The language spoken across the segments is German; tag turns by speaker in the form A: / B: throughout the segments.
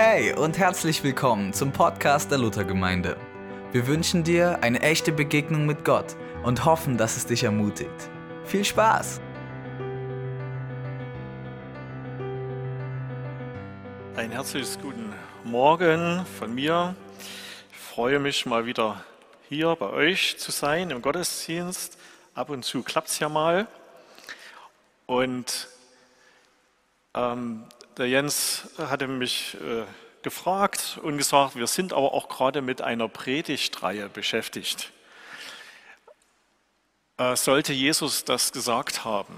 A: Hey und herzlich willkommen zum Podcast der Luthergemeinde. Wir wünschen dir eine echte Begegnung mit Gott und hoffen, dass es dich ermutigt. Viel Spaß!
B: Ein herzliches guten Morgen von mir. Ich freue mich mal wieder hier bei euch zu sein im Gottesdienst. Ab und zu klappt es ja mal. Und ähm, der Jens hatte mich äh, gefragt und gesagt, wir sind aber auch gerade mit einer Predigtreihe beschäftigt. Äh, sollte Jesus das gesagt haben?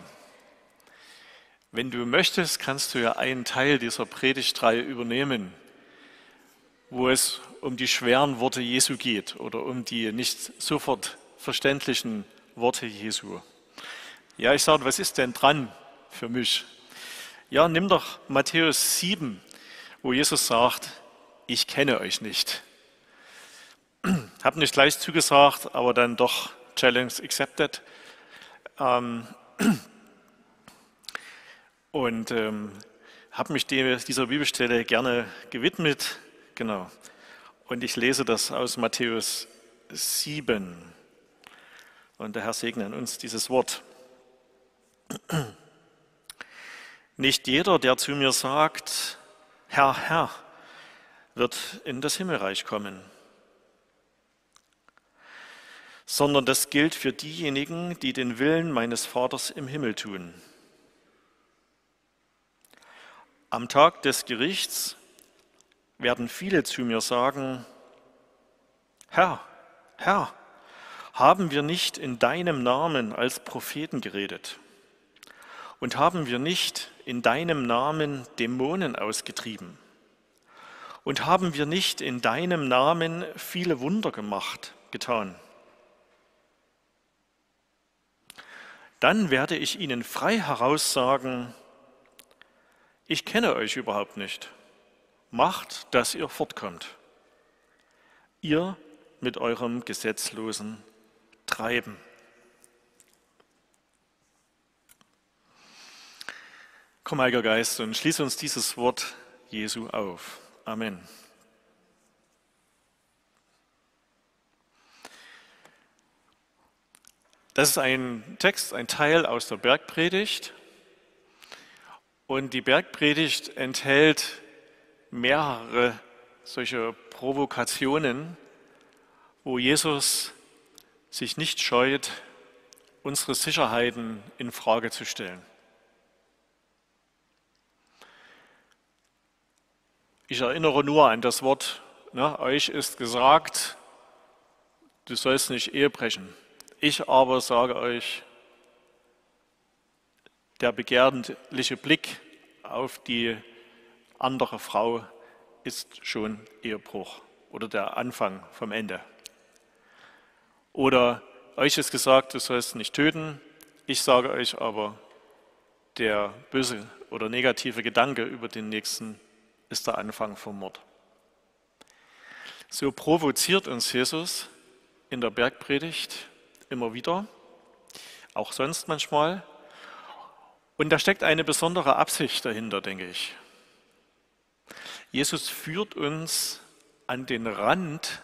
B: Wenn du möchtest, kannst du ja einen Teil dieser Predigtreihe übernehmen, wo es um die schweren Worte Jesu geht oder um die nicht sofort verständlichen Worte Jesu. Ja, ich sage, was ist denn dran für mich? Ja, nimm doch Matthäus 7, wo Jesus sagt, ich kenne euch nicht. Hab nicht gleich zugesagt, aber dann doch Challenge accepted. Ähm, und ähm, habe mich dieser Bibelstelle gerne gewidmet. Genau. Und ich lese das aus Matthäus 7. Und der Herr segne uns dieses Wort. Nicht jeder, der zu mir sagt, Herr, Herr, wird in das Himmelreich kommen, sondern das gilt für diejenigen, die den Willen meines Vaters im Himmel tun. Am Tag des Gerichts werden viele zu mir sagen, Herr, Herr, haben wir nicht in deinem Namen als Propheten geredet? Und haben wir nicht in deinem Namen Dämonen ausgetrieben? Und haben wir nicht in deinem Namen viele Wunder gemacht, getan? Dann werde ich ihnen frei heraus sagen, ich kenne euch überhaupt nicht. Macht, dass ihr fortkommt. Ihr mit eurem gesetzlosen Treiben. Komm, Heiliger Geist, und schließe uns dieses Wort Jesu auf. Amen. Das ist ein Text, ein Teil aus der Bergpredigt. Und die Bergpredigt enthält mehrere solche Provokationen, wo Jesus sich nicht scheut, unsere Sicherheiten in Frage zu stellen. Ich erinnere nur an das Wort, ne, euch ist gesagt, du sollst nicht Ehe brechen. Ich aber sage euch, der begehrliche Blick auf die andere Frau ist schon Ehebruch oder der Anfang vom Ende. Oder euch ist gesagt, du sollst nicht töten. Ich sage euch aber, der böse oder negative Gedanke über den Nächsten ist der Anfang vom Mord. So provoziert uns Jesus in der Bergpredigt immer wieder, auch sonst manchmal. Und da steckt eine besondere Absicht dahinter, denke ich. Jesus führt uns an den Rand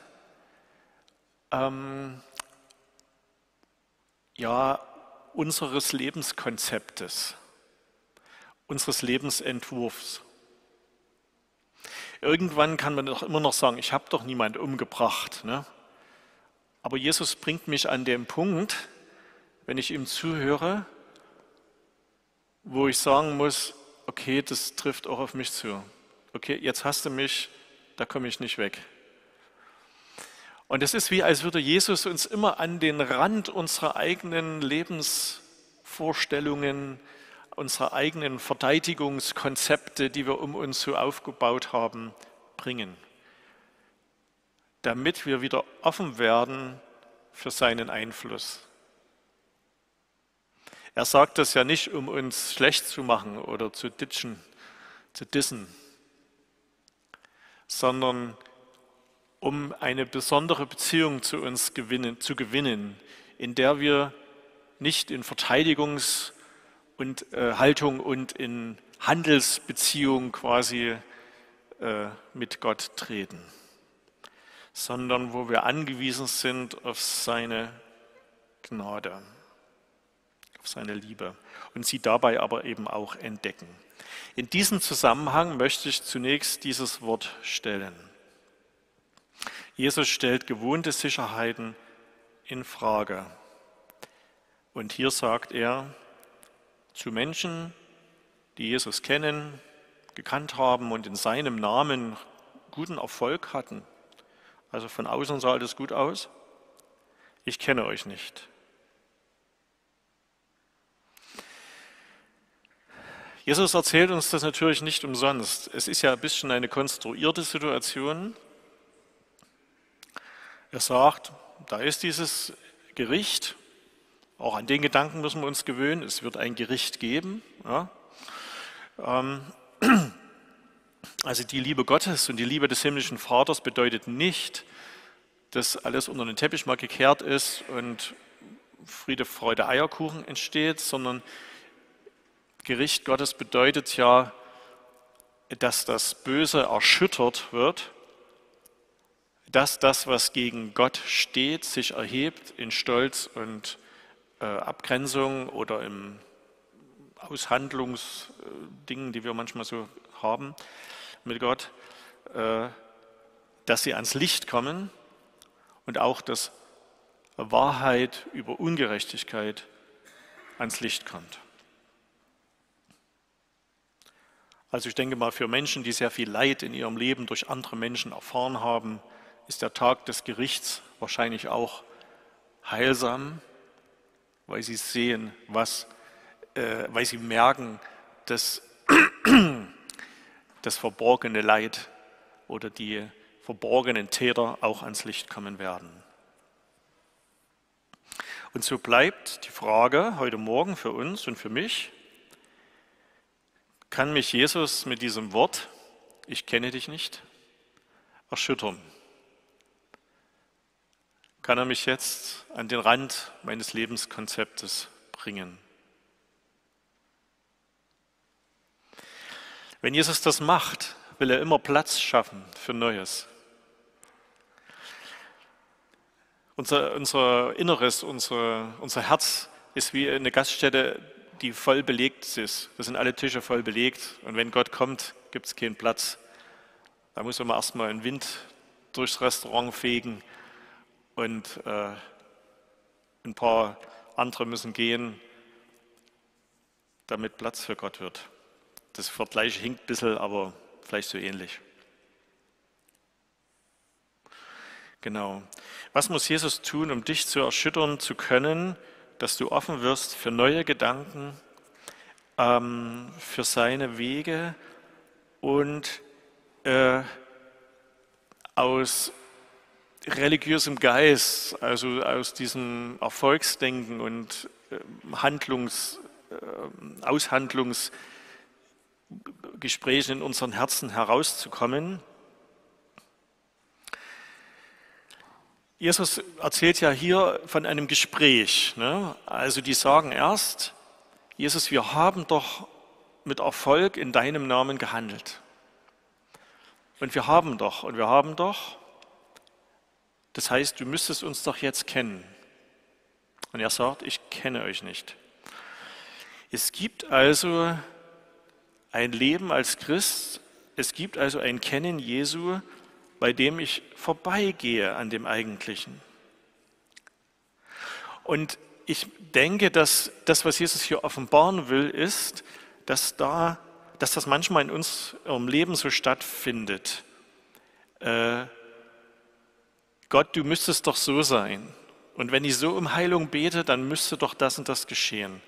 B: ähm, ja, unseres Lebenskonzeptes, unseres Lebensentwurfs. Irgendwann kann man doch immer noch sagen, ich habe doch niemand umgebracht. Ne? Aber Jesus bringt mich an den Punkt, wenn ich ihm zuhöre, wo ich sagen muss, okay, das trifft auch auf mich zu. Okay, jetzt hast du mich, da komme ich nicht weg. Und es ist wie, als würde Jesus uns immer an den Rand unserer eigenen Lebensvorstellungen unsere eigenen Verteidigungskonzepte, die wir um uns so aufgebaut haben, bringen, damit wir wieder offen werden für seinen Einfluss. Er sagt das ja nicht, um uns schlecht zu machen oder zu ditchen, zu dissen, sondern um eine besondere Beziehung zu uns gewinnen, zu gewinnen, in der wir nicht in Verteidigungs- und äh, Haltung und in Handelsbeziehung quasi äh, mit Gott treten, sondern wo wir angewiesen sind auf seine Gnade, auf seine Liebe und sie dabei aber eben auch entdecken. In diesem Zusammenhang möchte ich zunächst dieses Wort stellen. Jesus stellt gewohnte Sicherheiten in Frage. Und hier sagt er zu Menschen, die Jesus kennen, gekannt haben und in seinem Namen guten Erfolg hatten. Also von außen sah alles gut aus. Ich kenne euch nicht. Jesus erzählt uns das natürlich nicht umsonst. Es ist ja ein bisschen eine konstruierte Situation. Er sagt, da ist dieses Gericht, auch an den Gedanken müssen wir uns gewöhnen, es wird ein Gericht geben. Ja. Ähm, also die Liebe Gottes und die Liebe des himmlischen Vaters bedeutet nicht, dass alles unter den Teppich mal gekehrt ist und Friede, Freude, Eierkuchen entsteht, sondern Gericht Gottes bedeutet ja, dass das Böse erschüttert wird, dass das, was gegen Gott steht, sich erhebt in Stolz und Abgrenzung oder im Aushandlungsdingen, die wir manchmal so haben mit Gott, äh, dass sie ans Licht kommen und auch, dass Wahrheit über Ungerechtigkeit ans Licht kommt. Also ich denke mal, für Menschen, die sehr viel Leid in ihrem Leben durch andere Menschen erfahren haben, ist der Tag des Gerichts wahrscheinlich auch heilsam, weil sie sehen, was, äh, weil sie merken, dass das verborgene Leid oder die verborgenen Täter auch ans Licht kommen werden. Und so bleibt die Frage heute Morgen für uns und für mich, kann mich Jesus mit diesem Wort, ich kenne dich nicht, erschüttern? Kann er mich jetzt an den Rand meines Lebenskonzeptes bringen? Wenn Jesus das macht, will er immer Platz schaffen für Neues. Unser, unser Inneres, unser, unser Herz ist wie eine Gaststätte, die voll belegt ist. Da sind alle Tische voll belegt. Und wenn Gott kommt, gibt es keinen Platz. Da muss man erstmal einen Wind durchs Restaurant fegen und äh, ein paar andere müssen gehen, damit Platz für Gott wird. Das Vergleich hinkt ein bisschen, aber vielleicht so ähnlich. Genau. Was muss Jesus tun, um dich zu erschüttern zu können? dass du offen wirst für neue Gedanken, ähm, für seine Wege und äh, aus religiösem Geist, also aus diesem Erfolgsdenken und äh, Handlungs, äh, Aushandlungsgesprächen in unseren Herzen herauszukommen Jesus erzählt ja hier von einem Gespräch. Ne? Also die sagen erst, Jesus, wir haben doch mit Erfolg in deinem Namen gehandelt. Und wir haben doch, und wir haben doch. Das heißt, du müsstest uns doch jetzt kennen. Und er sagt, ich kenne euch nicht. Es gibt also ein Leben als Christ, es gibt also ein Kennen Jesu, bei dem ich vorbeigehe an dem Eigentlichen. Und ich denke, dass das, was Jesus hier offenbaren will, ist, dass, da, dass das manchmal in unserem Leben so stattfindet. Äh, Gott, du müsstest doch so sein. Und wenn ich so um Heilung bete, dann müsste doch das und das geschehen.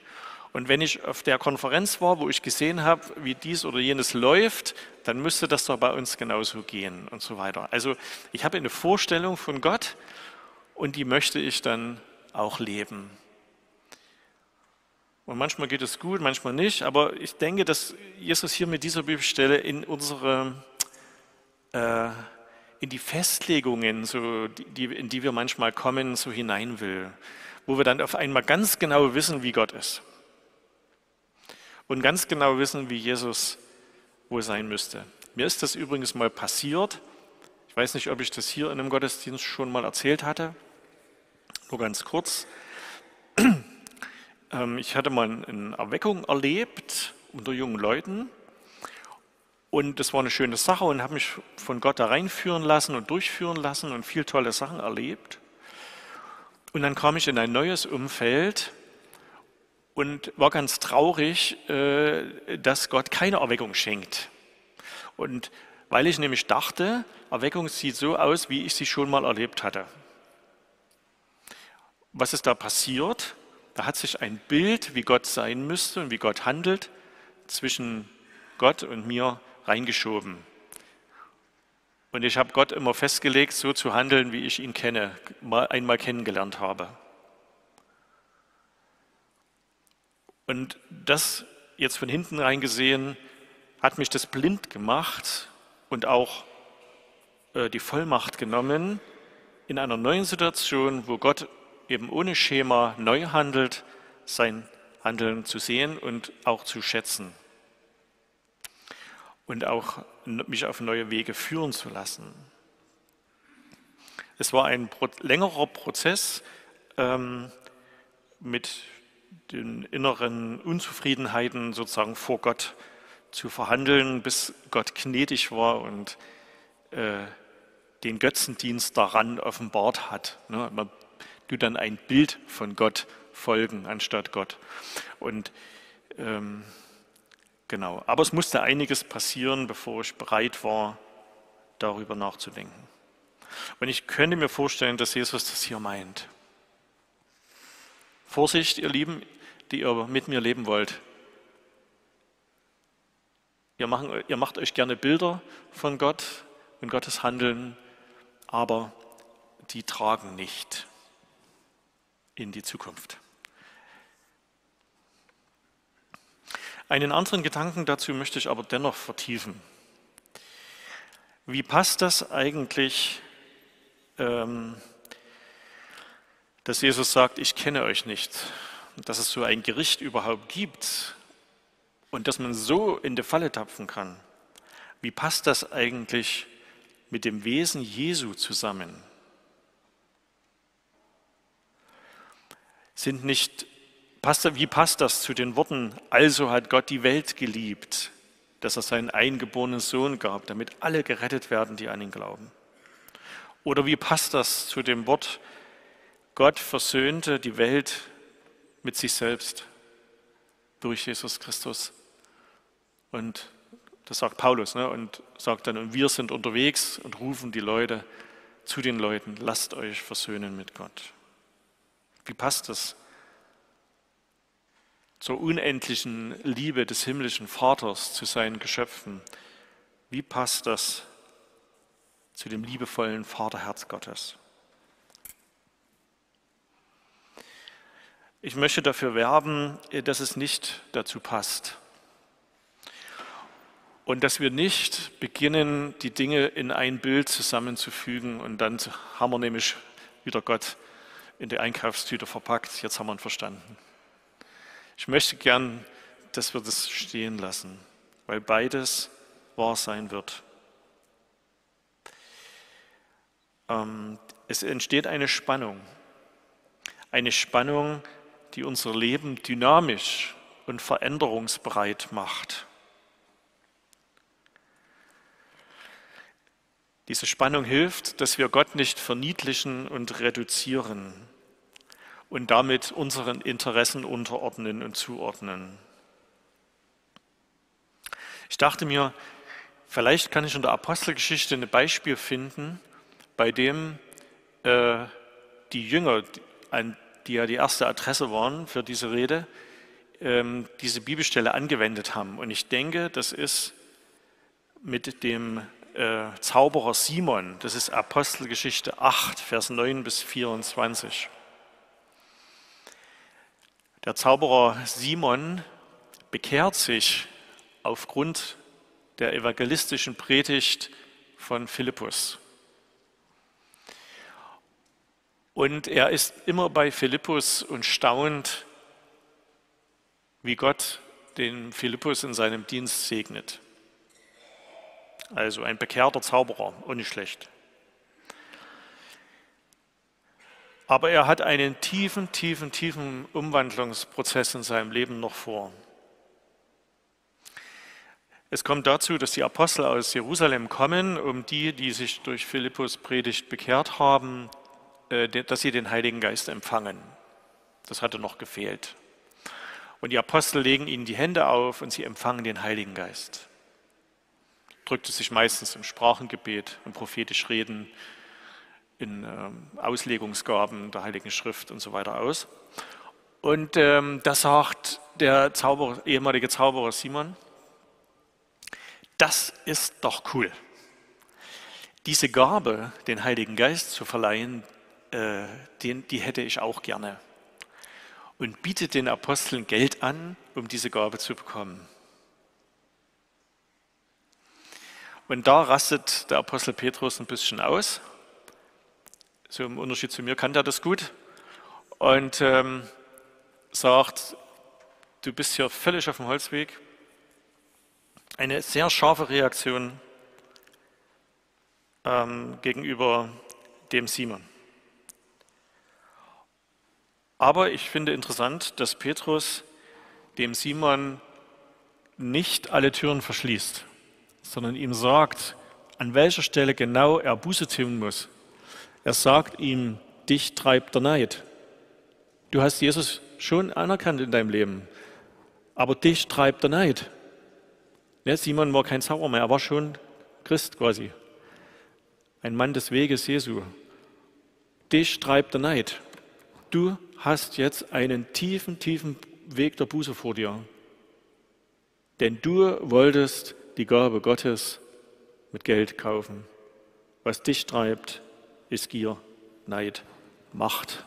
B: Und wenn ich auf der Konferenz war, wo ich gesehen habe, wie dies oder jenes läuft, dann müsste das doch bei uns genauso gehen und so weiter. Also ich habe eine Vorstellung von Gott und die möchte ich dann auch leben. Und manchmal geht es gut, manchmal nicht, aber ich denke, dass Jesus hier mit dieser Bibelstelle in unsere, äh, in die Festlegungen, so, die, in die wir manchmal kommen, so hinein will, wo wir dann auf einmal ganz genau wissen, wie Gott ist und ganz genau wissen, wie Jesus wohl sein müsste. Mir ist das übrigens mal passiert. Ich weiß nicht, ob ich das hier in einem Gottesdienst schon mal erzählt hatte. Nur ganz kurz. Ähm, ich hatte mal eine Erweckung erlebt unter jungen Leuten. Und das war eine schöne Sache und habe mich von Gott da reinführen lassen und durchführen lassen und viel tolle Sachen erlebt. Und dann kam ich in ein neues Umfeld und war ganz traurig, äh, dass Gott keine Erweckung schenkt. Und weil ich nämlich dachte, Erweckung sieht so aus, wie ich sie schon mal erlebt hatte. Was ist da passiert? Da hat sich ein Bild, wie Gott sein müsste und wie Gott handelt, zwischen Gott und mir reingeschoben. Und ich habe Gott immer festgelegt, so zu handeln, wie ich ihn kenne, mal einmal kennengelernt habe. Und das jetzt von hinten reingesehen, hat mich das blind gemacht und auch äh, die Vollmacht genommen, in einer neuen Situation, wo Gott eben ohne Schema neu handelt, sein Handeln zu sehen und auch zu schätzen und auch mich auf neue Wege führen zu lassen. Es war ein längerer Prozess ähm, mit den inneren Unzufriedenheiten sozusagen vor Gott zu verhandeln, bis Gott gnädig war und äh, den Götzendienst daran offenbart hat. Ne? Man tut dann ein Bild von Gott folgen anstatt Gott. Und ähm, Genau, aber es musste einiges passieren, bevor ich bereit war, darüber nachzudenken. Und ich könnte mir vorstellen, dass Jesus das hier meint. Vorsicht, ihr Lieben, die ihr mit mir leben wollt. Ihr, machen, ihr macht euch gerne Bilder von Gott und Gottes Handeln, aber die tragen nicht in die Zukunft. Einen anderen Gedanken dazu möchte ich aber dennoch vertiefen. Wie passt das eigentlich, ähm, dass Jesus sagt, ich kenne euch nicht, dass es so ein Gericht überhaupt gibt und dass man so in die Falle tapfen kann? Wie passt das eigentlich mit dem Wesen Jesu zusammen? Sind nicht Passt, wie passt das zu den Worten, also hat Gott die Welt geliebt, dass er seinen eingeborenen Sohn gab, damit alle gerettet werden, die an ihn glauben? Oder wie passt das zu dem Wort, Gott versöhnte die Welt mit sich selbst durch Jesus Christus? Und das sagt Paulus, ne? und sagt dann, und wir sind unterwegs und rufen die Leute zu den Leuten, lasst euch versöhnen mit Gott. Wie passt das zur unendlichen Liebe des himmlischen Vaters zu seinen Geschöpfen. Wie passt das zu dem liebevollen Vaterherz Gottes? Ich möchte dafür werben, dass es nicht dazu passt. Und dass wir nicht beginnen, die Dinge in ein Bild zusammenzufügen und dann haben wir nämlich wieder Gott in die Einkaufstüte verpackt. Jetzt haben wir ihn verstanden. Ich möchte gern, dass wir das stehen lassen, weil beides wahr sein wird. Ähm, es entsteht eine Spannung, eine Spannung, die unser Leben dynamisch und veränderungsbereit macht. Diese Spannung hilft, dass wir Gott nicht verniedlichen und reduzieren, und damit unseren Interessen unterordnen und zuordnen. Ich dachte mir, vielleicht kann ich in der Apostelgeschichte ein Beispiel finden, bei dem äh, die Jünger, die ja die erste Adresse waren für diese Rede, ähm, diese Bibelstelle angewendet haben. Und ich denke, das ist mit dem äh, Zauberer Simon, das ist Apostelgeschichte 8, Vers 9 bis 24. Der Zauberer Simon bekehrt sich aufgrund der evangelistischen Predigt von Philippus. Und er ist immer bei Philippus und staunt, wie Gott den Philippus in seinem Dienst segnet. Also ein bekehrter Zauberer, nicht schlecht. Aber er hat einen tiefen, tiefen, tiefen Umwandlungsprozess in seinem Leben noch vor. Es kommt dazu, dass die Apostel aus Jerusalem kommen, um die, die sich durch Philippus Predigt bekehrt haben, äh, dass sie den Heiligen Geist empfangen. Das hatte noch gefehlt. Und die Apostel legen ihnen die Hände auf und sie empfangen den Heiligen Geist. Drückt es sich meistens im Sprachengebet, im prophetisch Reden, in ähm, Auslegungsgaben der Heiligen Schrift und so weiter aus. Und ähm, da sagt der Zauberer, ehemalige Zauberer Simon, das ist doch cool. Diese Gabe, den Heiligen Geist zu verleihen, äh, den, die hätte ich auch gerne. Und bietet den Aposteln Geld an, um diese Gabe zu bekommen. Und da rastet der Apostel Petrus ein bisschen aus. So im Unterschied zu mir kann er das gut. Und ähm, sagt, du bist hier völlig auf dem Holzweg. Eine sehr scharfe Reaktion ähm, gegenüber dem Simon. Aber ich finde interessant, dass Petrus dem Simon nicht alle Türen verschließt, sondern ihm sagt, an welcher Stelle genau er Buße tun muss. Er sagt ihm, dich treibt der Neid. Du hast Jesus schon anerkannt in deinem Leben, aber dich treibt der Neid. Ja, Simon war kein Zauberer mehr, er war schon Christ quasi. Ein Mann des Weges Jesu. Dich treibt der Neid. Du hast jetzt einen tiefen, tiefen Weg der Buße vor dir. Denn du wolltest die Gabe Gottes mit Geld kaufen. Was dich treibt, ist Gier, Neid, Macht.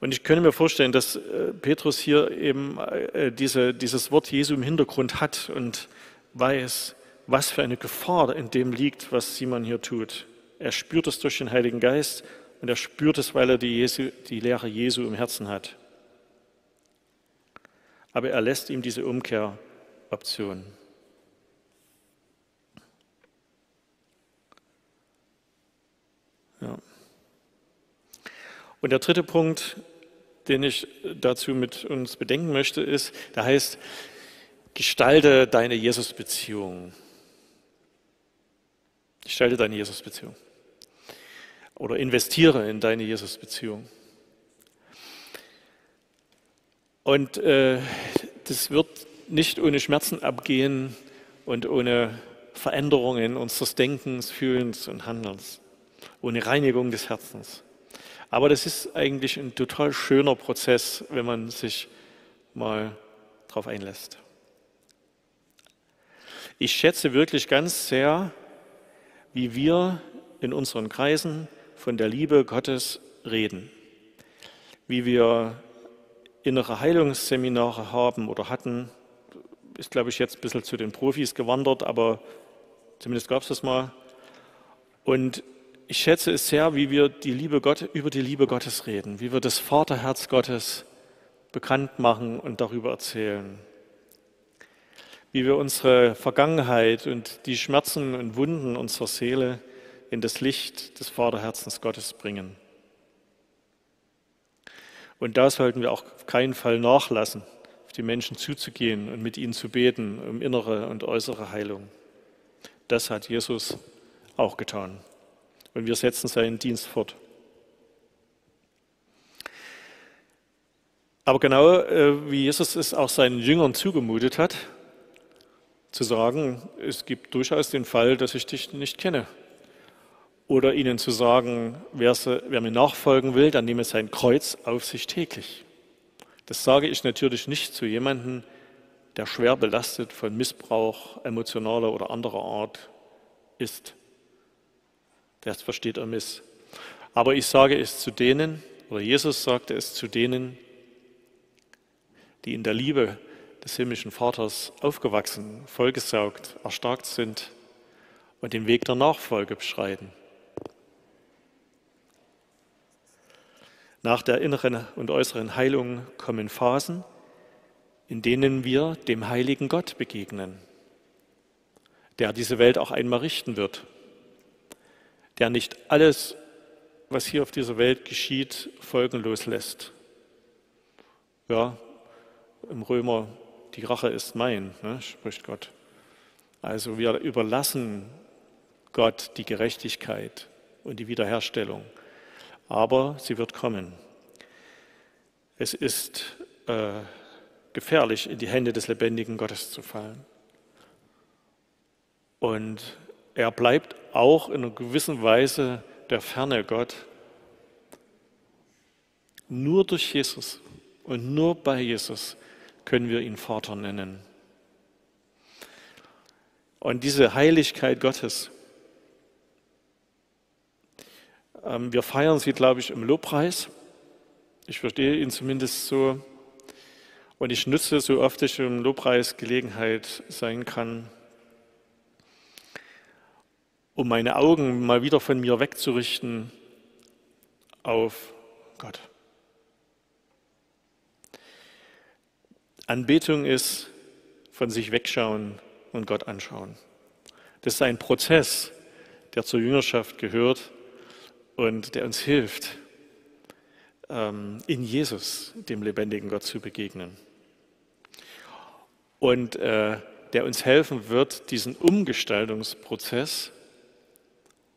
B: Und ich könnte mir vorstellen, dass äh, Petrus hier eben äh, diese, dieses Wort Jesu im Hintergrund hat und weiß, was für eine Gefahr in dem liegt, was Simon hier tut. Er spürt es durch den Heiligen Geist und er spürt es, weil er die, Jesu, die Lehre Jesu im Herzen hat. Aber er lässt ihm diese Umkehroption. Und der dritte Punkt, den ich dazu mit uns bedenken möchte, ist, da heißt, gestalte deine Jesus-Beziehung. Gestalte deine Jesus-Beziehung oder investiere in deine Jesus-Beziehung. Und äh, das wird nicht ohne Schmerzen abgehen und ohne Veränderungen unseres Denkens, Fühlens und Handelns, ohne Reinigung des Herzens. Aber das ist eigentlich ein total schöner Prozess, wenn man sich mal darauf einlässt. Ich schätze wirklich ganz sehr, wie wir in unseren Kreisen von der Liebe Gottes reden, wie wir innere Heilungsseminare haben oder hatten, ist, glaube ich, jetzt ein bisschen zu den Profis gewandert, aber zumindest gab es das mal. Und ich schätze es sehr, wie wir die Liebe Gott, über die Liebe Gottes reden, wie wir das Vaterherz Gottes bekannt machen und darüber erzählen. Wie wir unsere Vergangenheit und die Schmerzen und Wunden unserer Seele in das Licht des Vaterherzens Gottes bringen. Und da sollten wir auch auf keinen Fall nachlassen, auf die Menschen zuzugehen und mit ihnen zu beten um innere und äußere Heilung. Das hat Jesus auch getan. Und wir setzen seinen Dienst fort. Aber genau äh, wie Jesus es auch seinen Jüngern zugemutet hat, zu sagen, es gibt durchaus den Fall, dass ich dich nicht kenne. Oder ihnen zu sagen, wer, wer mir nachfolgen will, dann nehme sein Kreuz auf sich täglich. Das sage ich natürlich nicht zu jemandem, der schwer belastet von Missbrauch emotionaler oder anderer Art ist. Das versteht er miss. Aber ich sage es zu denen, oder Jesus sagte es zu denen, die in der Liebe des himmlischen Vaters aufgewachsen, vollgesaugt, erstarkt sind und den Weg der Nachfolge beschreiten. Nach der inneren und äußeren Heilung kommen Phasen, in denen wir dem heiligen Gott begegnen, der diese Welt auch einmal richten wird, der nicht alles, was hier auf dieser Welt geschieht, folgenlos lässt. Ja, im Römer, die Rache ist mein, ne, spricht Gott. Also wir überlassen Gott die Gerechtigkeit und die Wiederherstellung. Aber sie wird kommen. Es ist äh, gefährlich, in die Hände des lebendigen Gottes zu fallen. Und er bleibt auch in einer gewissen Weise der ferne Gott. Nur durch Jesus und nur bei Jesus können wir ihn Vater nennen. Und diese Heiligkeit Gottes, ähm, wir feiern sie, glaube ich, im Lobpreis. Ich verstehe ihn zumindest so. Und ich nutze, so oft ich im Lobpreis Gelegenheit sein kann, um meine Augen mal wieder von mir wegzurichten auf Gott. Anbetung ist von sich wegschauen und Gott anschauen. Das ist ein Prozess, der zur Jüngerschaft gehört und der uns hilft, ähm, in Jesus, dem lebendigen Gott, zu begegnen. Und äh, der uns helfen wird, diesen Umgestaltungsprozess,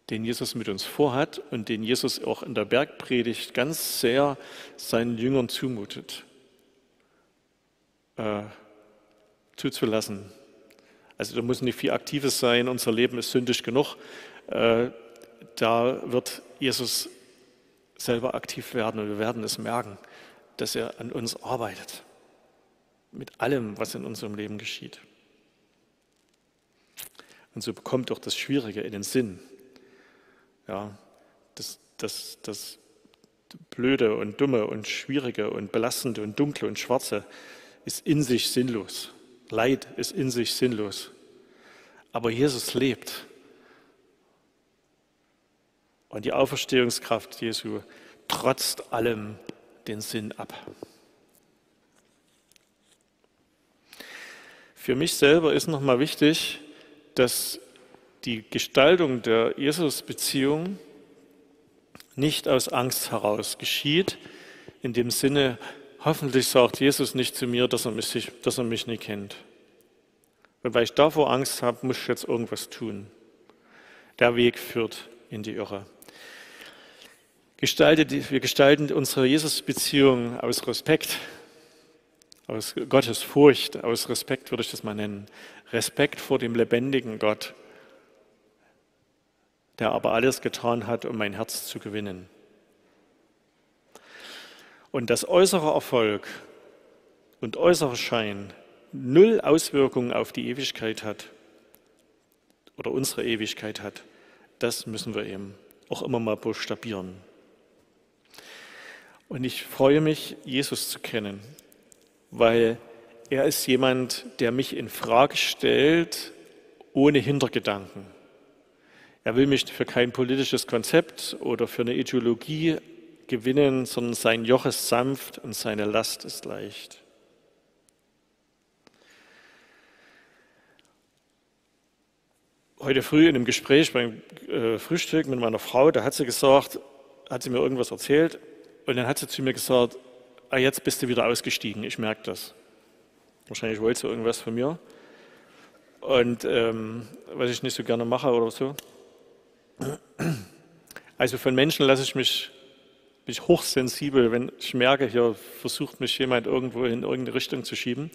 B: den Jesus mit uns vorhat und den Jesus auch in der Bergpredigt ganz sehr seinen Jüngern zumutet, äh, zuzulassen. Also da muss nicht viel Aktives sein, unser Leben ist sündig genug. Äh, da wird Jesus selber aktiv werden und wir werden es merken, dass er an uns arbeitet. Mit allem, was in unserem Leben geschieht. Und so bekommt auch das Schwierige in den Sinn. Ja, das, das, das Blöde und Dumme und Schwierige und Belastende und Dunkle und Schwarze ist in sich sinnlos. Leid ist in sich sinnlos. Aber Jesus lebt und die Auferstehungskraft Jesu trotzt allem den Sinn ab. Für mich selber ist nochmal wichtig, dass die Gestaltung der Jesus-Beziehung nicht aus Angst heraus geschieht, in dem Sinne, hoffentlich sagt Jesus nicht zu mir, dass er mich, dass er mich nicht kennt. Und weil ich davor Angst habe, muss ich jetzt irgendwas tun. Der Weg führt in die Irre gestaltet, wir gestalten unsere Jesus-Beziehung aus Respekt, aus Gottes Furcht, aus Respekt würde ich das mal nennen. Respekt vor dem lebendigen Gott, der aber alles getan hat, um mein Herz zu gewinnen. Und dass äußerer Erfolg und äußerer Schein null Auswirkungen auf die Ewigkeit hat oder unsere Ewigkeit hat, das müssen wir eben auch immer mal buchstabieren. Und ich freue mich, Jesus zu kennen, weil er ist jemand, der mich in Frage stellt, ohne Hintergedanken. Er will mich für kein politisches Konzept oder für eine Ideologie gewinnen, sondern sein Joch ist sanft und seine Last ist leicht. Heute früh in einem Gespräch beim äh, Frühstück mit meiner Frau, da hat sie gesagt, hat sie mir irgendwas erzählt und dann hat sie zu mir gesagt, ah, jetzt bist du wieder ausgestiegen, ich merke das. Wahrscheinlich wollte sie irgendwas von mir. Und ähm, was ich nicht so gerne mache oder so. Also von Menschen lasse ich mich, mich hochsensibel, wenn ich merke, hier versucht mich jemand irgendwo in irgendeine Richtung zu schieben.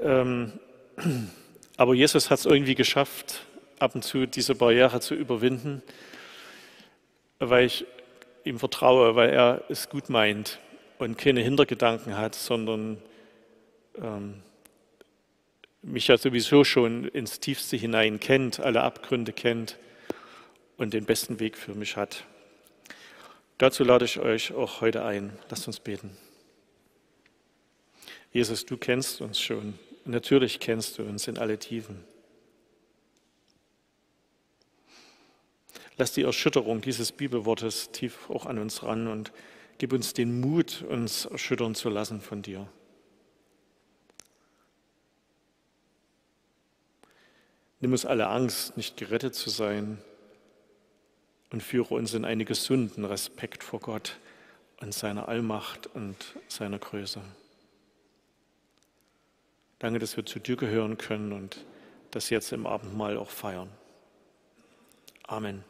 B: Ähm, aber Jesus hat es irgendwie geschafft, ab und zu diese Barriere zu überwinden, weil ich ihm vertraue, weil er es gut meint und keine Hintergedanken hat, sondern ähm, mich ja sowieso schon ins Tiefste hinein kennt, alle Abgründe kennt und den besten Weg für mich hat. Dazu lade ich euch auch heute ein. Lasst uns beten. Jesus, du kennst uns schon. Natürlich kennst du uns in alle Tiefen. Lass die Erschütterung dieses Bibelwortes tief auch an uns ran und gib uns den Mut, uns erschüttern zu lassen von dir. Nimm uns alle Angst, nicht gerettet zu sein, und führe uns in einen gesunden Respekt vor Gott und seiner Allmacht und seiner Größe. Danke, dass wir zu dir gehören können und das jetzt im Abendmahl auch feiern. Amen.